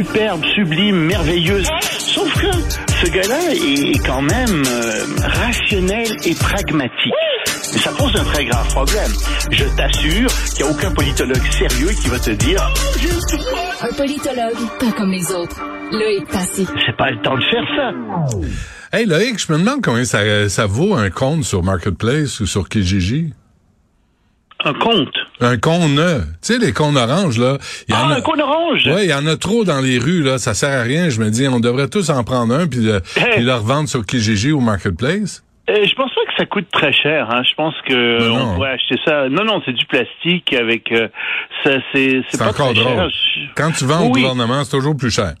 superbe, sublime, merveilleuse. Sauf que ce gars-là est quand même euh, rationnel et pragmatique. Mais ça pose un très grave problème. Je t'assure qu'il n'y a aucun politologue sérieux qui va te dire Un politologue, pas comme les autres. Loïc Passy. c'est pas le temps de faire ça. Hey Loïc, je me demande combien ça, ça vaut un compte sur Marketplace ou sur Kijiji? Un compte? Un compte, tu sais, les comptes oranges, là. en Ah, a- un compte orange? Ouais, il y en a trop dans les rues, là. Ça sert à rien. Je me dis, on devrait tous en prendre un puis le, Hey. puis le revendre sur Kijiji ou Marketplace. Euh, je pense pas que ça coûte très cher. Hein. Je pense que Non, non. on pourrait acheter ça. Non, non, c'est du plastique avec. euh, ça, c'est c'est pas encore très cher. drôle. Je- Quand tu vends au Oui. gouvernement, c'est toujours plus cher.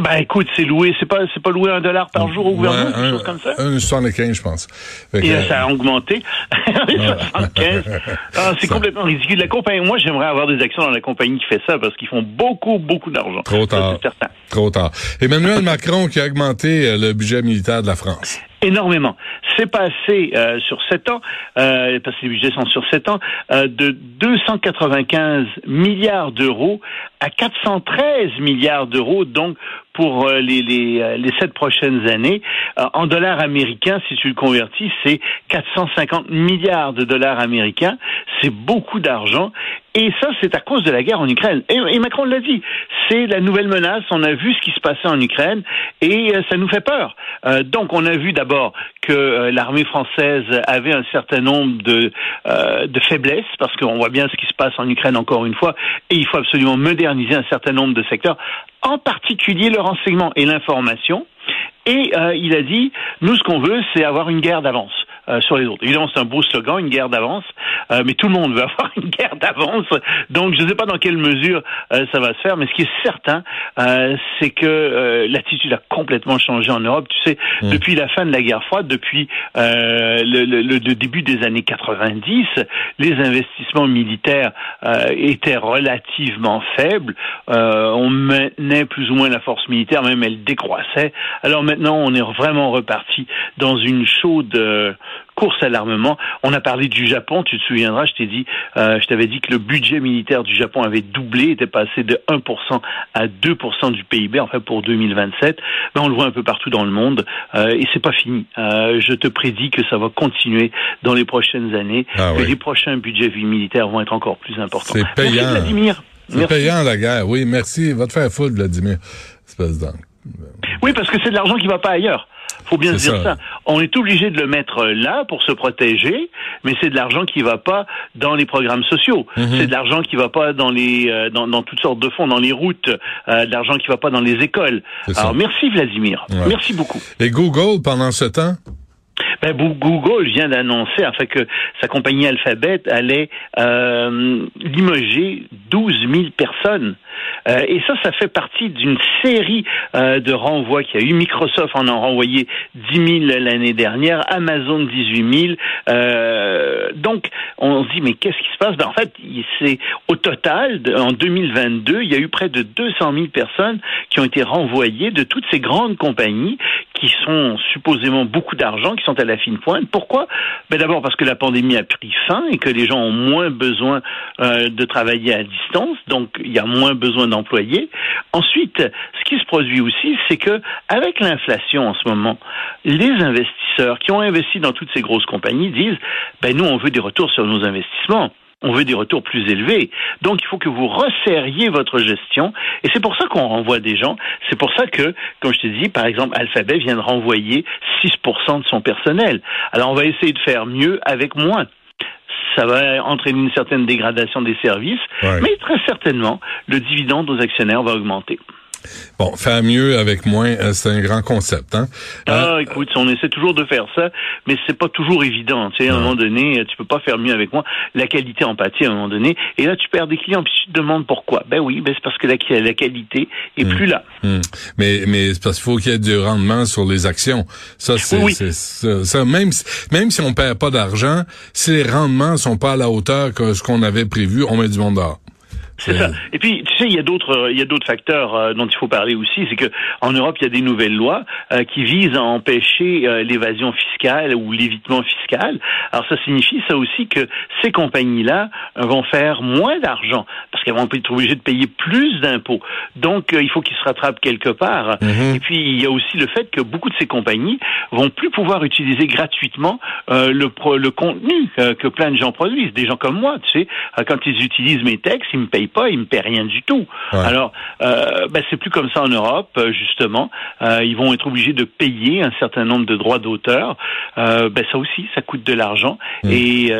Ben écoute, c'est loué. C'est pas, c'est pas loué un dollar par jour au gouvernement, Ouais, quelque un, chose comme ça. un 75, je pense. Fait Et euh, ça a augmenté. 75. Ah, c'est complètement ridicule. La compagnie, moi, j'aimerais avoir des actions dans la compagnie qui fait ça parce qu'ils font beaucoup, beaucoup d'argent. Trop tard. certain. Trop tard. Emmanuel Macron qui a augmenté euh, le budget militaire de la France. Énormément. C'est passé euh, sur sept ans, euh, parce que les budgets sont sur sept ans, euh, de 295 milliards d'euros à 413 milliards d'euros, donc pour euh, les, les, euh, les sept prochaines années. Euh, en dollars américains, si tu le convertis, c'est 450 milliards de dollars américains. C'est beaucoup d'argent. Et ça, c'est à cause de la guerre en Ukraine. Et, Macron l'a dit, c'est la nouvelle menace. On a vu ce qui se passait en Ukraine et ça nous fait peur. Euh, donc, on a vu d'abord que l'armée française avait un certain nombre de, euh, de faiblesses, parce qu'on voit bien ce qui se passe en Ukraine encore une fois, et il faut absolument moderniser un certain nombre de secteurs, en particulier le renseignement et l'information. Et euh, il a dit, nous, ce qu'on veut, c'est avoir une guerre d'avance euh, sur les autres. Évidemment, c'est un beau slogan, une guerre d'avance, euh, mais tout le monde veut avoir une guerre d'avance. Donc, je ne sais pas dans quelle mesure euh, ça va se faire, mais ce qui est certain, euh, c'est que euh, l'attitude a complètement changé en Europe. Tu sais, depuis la fin de la guerre froide, depuis euh, le, le- le début des années 90, les investissements militaires euh, étaient relativement faibles. Euh, on maintenait plus ou moins la force militaire, même elle décroissait. Alors maintenant, on est vraiment reparti dans une chaude euh, course à l'armement. On a parlé du Japon, tu te souviendras, je t'ai dit, euh, je t'avais dit que le budget militaire du Japon avait doublé, était passé de 1% à 2% du PIB, enfin pour 2027. Ben, on le voit un peu partout dans le monde euh, et c'est pas fini. Euh, je te prédis que ça va continuer dans les prochaines années, Ah que oui. les prochains budgets militaires vont être encore plus importants. C'est Merci payant. Vladimir. C'est Merci. payant la guerre. Oui, merci. Va te faire foutre, Vladimir. Espèce d'angle. Oui, parce que c'est de l'argent qui va pas ailleurs. Faut bien se dire ça. ça. On est obligé de le mettre là pour se protéger, mais c'est de l'argent qui va pas dans les programmes sociaux. Mhm. C'est de l'argent qui va pas dans les euh, dans, dans toutes sortes de fonds, dans les routes, euh, de l'argent qui va pas dans les écoles. Alors merci Vladimir, Ouais. merci beaucoup. Et Google, pendant ce temps? Ben, Google vient d'annoncer afin que sa compagnie Alphabet allait euh, limoger 12 000 personnes. Euh, et ça, ça fait partie d'une série euh, de renvois qu'il y a eu. Microsoft en a renvoyé 10 000 l'année dernière, Amazon 18 000. Euh, donc, on se dit, mais qu'est-ce qui se passe? Ben, En fait, c'est au total, en 2022, il y a eu près de 200 000 personnes qui ont été renvoyées de toutes ces grandes compagnies qui sont supposément beaucoup d'argent, qui sont à la fine pointe. Pourquoi? Ben D'abord parce que la pandémie a pris fin et que les gens ont moins besoin euh, de travailler à distance, donc il y a moins besoin d'employés. Ensuite, ce qui se produit aussi, c'est que avec l'inflation en ce moment, les investisseurs qui ont investi dans toutes ces grosses compagnies disent ben nous on veut des retours sur nos investissements. On veut des retours plus élevés. Donc, il faut que vous resserriez votre gestion. Et c'est pour ça qu'on renvoie des gens. C'est pour ça que, comme je te dis, par exemple, Alphabet vient de renvoyer 6% de son personnel. Alors, on va essayer de faire mieux avec moins. Ça va entraîner une certaine dégradation des services, Ouais. mais très certainement, le dividende aux actionnaires va augmenter. Bon, faire mieux avec moins, euh, c'est un grand concept, hein? Euh, Ah, écoute, on essaie toujours de faire ça, mais c'est pas toujours évident. Tu sais, à un moment donné, tu peux pas faire mieux avec moi. La qualité empathie à un moment donné, et là tu perds des clients, puis tu te demandes pourquoi. Ben oui, ben c'est parce que la, la qualité est plus là. Hmm. Mais mais c'est parce qu'il faut qu'il y ait du rendement sur les actions. Ça c'est Oui, oui. c'est- ça, ça, même si, même si on perd pas d'argent, si les rendements sont pas à la hauteur que ce qu'on avait prévu, on met du monde dehors. C'est ça. Et puis, tu sais, il y a d'autres, il y a d'autres facteurs euh, dont il faut parler aussi. C'est que en Europe, il y a des nouvelles lois euh, qui visent à empêcher euh, l'évasion fiscale ou l'évitement fiscal. Alors, ça signifie ça aussi que ces compagnies-là vont faire moins d'argent parce qu'elles vont être obligées de payer plus d'impôts. Donc, il faut qu'ils se rattrapent quelque part. Mhm. Et puis, il y a aussi le fait que beaucoup de ces compagnies vont plus pouvoir utiliser gratuitement le, pro, le contenu que plein de gens produisent. Des gens comme moi, tu sais, quand ils utilisent mes textes, ils me payent pas, ils me paient rien du tout. Ouais. Alors, euh, ben, c'est plus comme ça en Europe, euh, justement. Euh, ils vont être obligés de payer un certain nombre de droits d'auteur. Euh, ben, ça aussi, ça coûte de l'argent. Mm. Et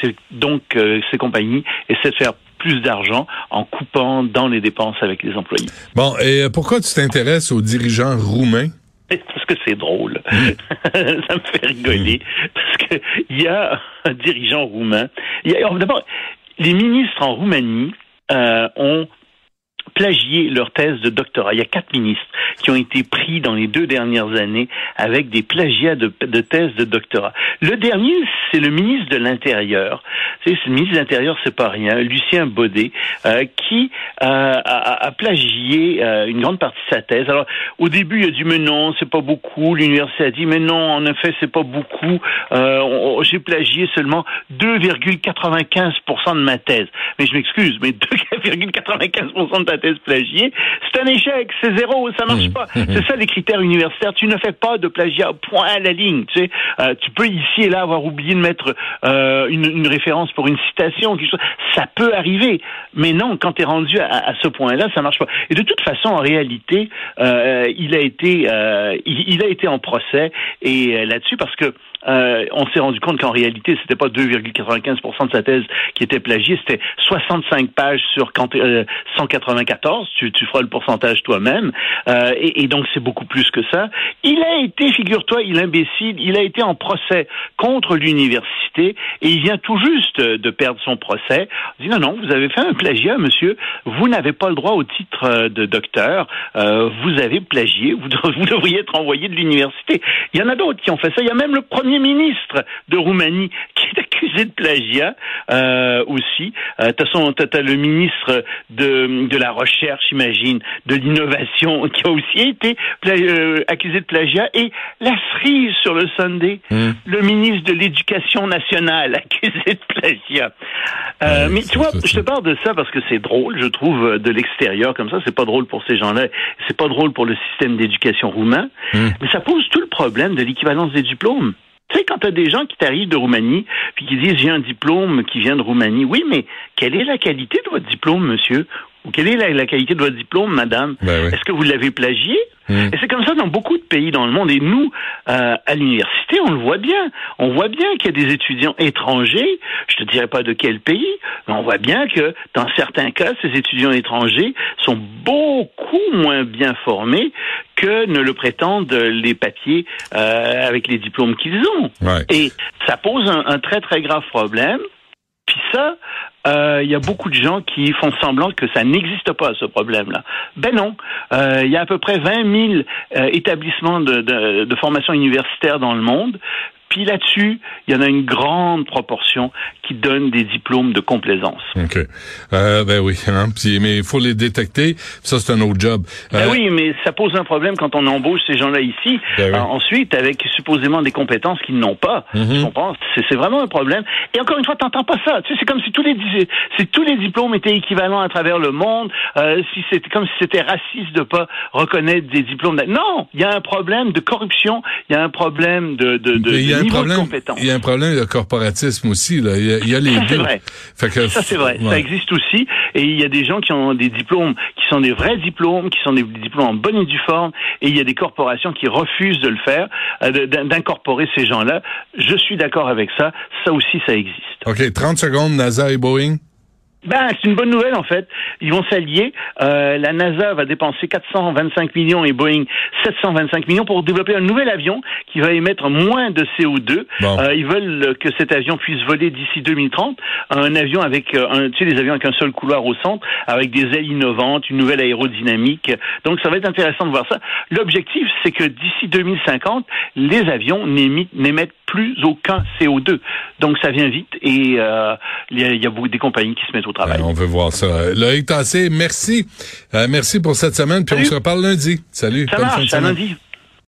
c'est donc ces compagnies essaient de faire plus d'argent en coupant dans les dépenses avec les employés. Bon, et pourquoi tu t'intéresses aux dirigeants roumains? Parce que c'est drôle. ça me fait rigoler. Parce que il y a un dirigeant roumain. Il D'abord, les ministres en Roumanie euh, ont plagié leur thèse de doctorat. Il y a quatre ministres qui ont été pris dans les deux dernières années avec des plagiats de, de thèses de doctorat. Le dernier, c'est le ministre de l'Intérieur. C'est le ministre de l'Intérieur, c'est pas rien, Lucien Baudet, euh, qui euh, a, plagié euh, une grande partie de sa thèse. Alors, au début, il a dit mais non, c'est pas beaucoup. L'université a dit mais non, en effet, c'est pas beaucoup. J'ai plagié seulement 2,95% de ma thèse. Mais je m'excuse, mais 2,95% de ta thèse plagiée, c'est un échec, c'est zéro, ça marche pas. C'est ça les critères universitaires. Tu ne fais pas de plagiat point à la ligne. Tu sais, Euh, tu peux ici et là avoir oublié de mettre euh, une, une référence pour une citation, quelque chose. Ça peut arriver, mais non, quand tu es rendu à, à ce point-là, ça marche pas. Et de toute façon, en réalité, euh, il a été, euh, il, il a été en procès et euh, là-dessus parce que euh, on s'est rendu compte qu'en réalité, c'était pas 2,95% de sa thèse qui était plagiée, c'était 65 pages sur quant- euh, 194. Tu, tu feras le pourcentage toi-même. Euh, et, et donc, c'est beaucoup plus que ça. Il a été, figure-toi, il imbécile, il a été en procès contre l'université et il vient tout juste de perdre son procès. Il dit non, non, vous avez fait un plagiat, monsieur. Vous n'avez pas le droit au titre euh, de docteur. Euh, vous avez plagié. Vous, vous devriez être envoyé de l'université. Il y en a d'autres qui ont fait ça. Il y a même le premier ministre de Roumanie qui est accusé de plagiat euh, aussi. Euh, t'as son, t'as, t'as le ministre de, de la recherche, imagine, de l'innovation, qui a aussi été euh, accusé de plagiat. Et la cerise sur le Sunday, Hmm. le ministre de l'Éducation nationale accusé de plagiat. Euh, mais tu vois, je te parle de ça parce que c'est drôle, je trouve, euh, de l'extérieur comme ça. C'est pas drôle pour ces gens-là. C'est pas drôle pour le système d'éducation roumain. Hmm. Mais ça pose tout le problème de l'équivalence des diplômes. Tu sais, quand tu as des gens qui t'arrivent de Roumanie, puis qui disent j'ai un diplôme qui vient de Roumanie, oui, mais quelle est la qualité de votre diplôme, monsieur? Quelle est la, la qualité de votre diplôme, madame? Ben oui. Est-ce que vous l'avez plagié? Hmm. Et c'est comme ça dans beaucoup de pays dans le monde. Et nous, euh, à l'université, on le voit bien. On voit bien qu'il y a des étudiants étrangers, je te dirais pas de quel pays, mais on voit bien que dans certains cas, ces étudiants étrangers sont beaucoup moins bien formés que ne le prétendent les papiers euh, avec les diplômes qu'ils ont. Ouais. Et ça pose un, un très très grave problème. Puis ça, euh, il y a beaucoup de gens qui font semblant que ça n'existe pas, ce problème-là. Ben non. Euh, Il y a à peu près 20 000 euh, établissements de formation universitaire dans le monde. Puis là-dessus, il y en a une grande proportion qui donnent des diplômes de complaisance. OK. Euh, ben oui, hein, puis- mais il faut les détecter. Ça, c'est un autre job. Ben Euh, oui, mais ça pose un problème quand on embauche ces gens-là ici. Ben oui. Euh, ensuite, avec supposément des compétences qu'ils n'ont pas. Mhm. Tu comprends? C'est vraiment un problème. Et encore une fois, t'entends pas ça. Tu sais, c'est comme si tous les di- si tous les diplômes étaient équivalents à travers le monde. Euh, si c'était comme si c'était raciste de pas reconnaître des diplômes. Non, il y a un problème de corruption. Il y a un problème de de, de un niveau problème, de compétence. il y a un problème de corporatisme aussi. Là. Il, y a, il y a les Ça, deux. vrai. Fait que, Ça, c'est vrai. Ça existe aussi. Et il y a des gens qui ont des diplômes, qui sont des vrais diplômes, qui sont des diplômes en bonne et due forme. Et il y a des corporations qui refusent de le faire, euh, d'incorporer ces gens-là. Je suis d'accord avec ça. Ça aussi, ça existe. OK, 30 secondes, NASA et Boeing. Ben, c'est une bonne nouvelle en fait. Ils vont s'allier. Euh, la NASA va dépenser 425 millions et Boeing 725 millions pour développer un nouvel avion qui va émettre moins de CO2. Bon. Euh, ils veulent que cet avion puisse voler d'ici 2030. Un avion avec, euh, un, tu sais, des avions avec un seul couloir au centre, avec des ailes innovantes, une nouvelle aérodynamique. Donc, ça va être intéressant de voir ça. L'objectif, c'est que d'ici 2050, les avions n'émettent plus aucun CO2. Donc ça vient vite et euh, il y, a, beaucoup des compagnies qui se mettent au travail. on veut voir ça. Loïc Tassé, merci. merci pour cette semaine, puis on se reparle lundi. Salut. Ça marche, à lundi.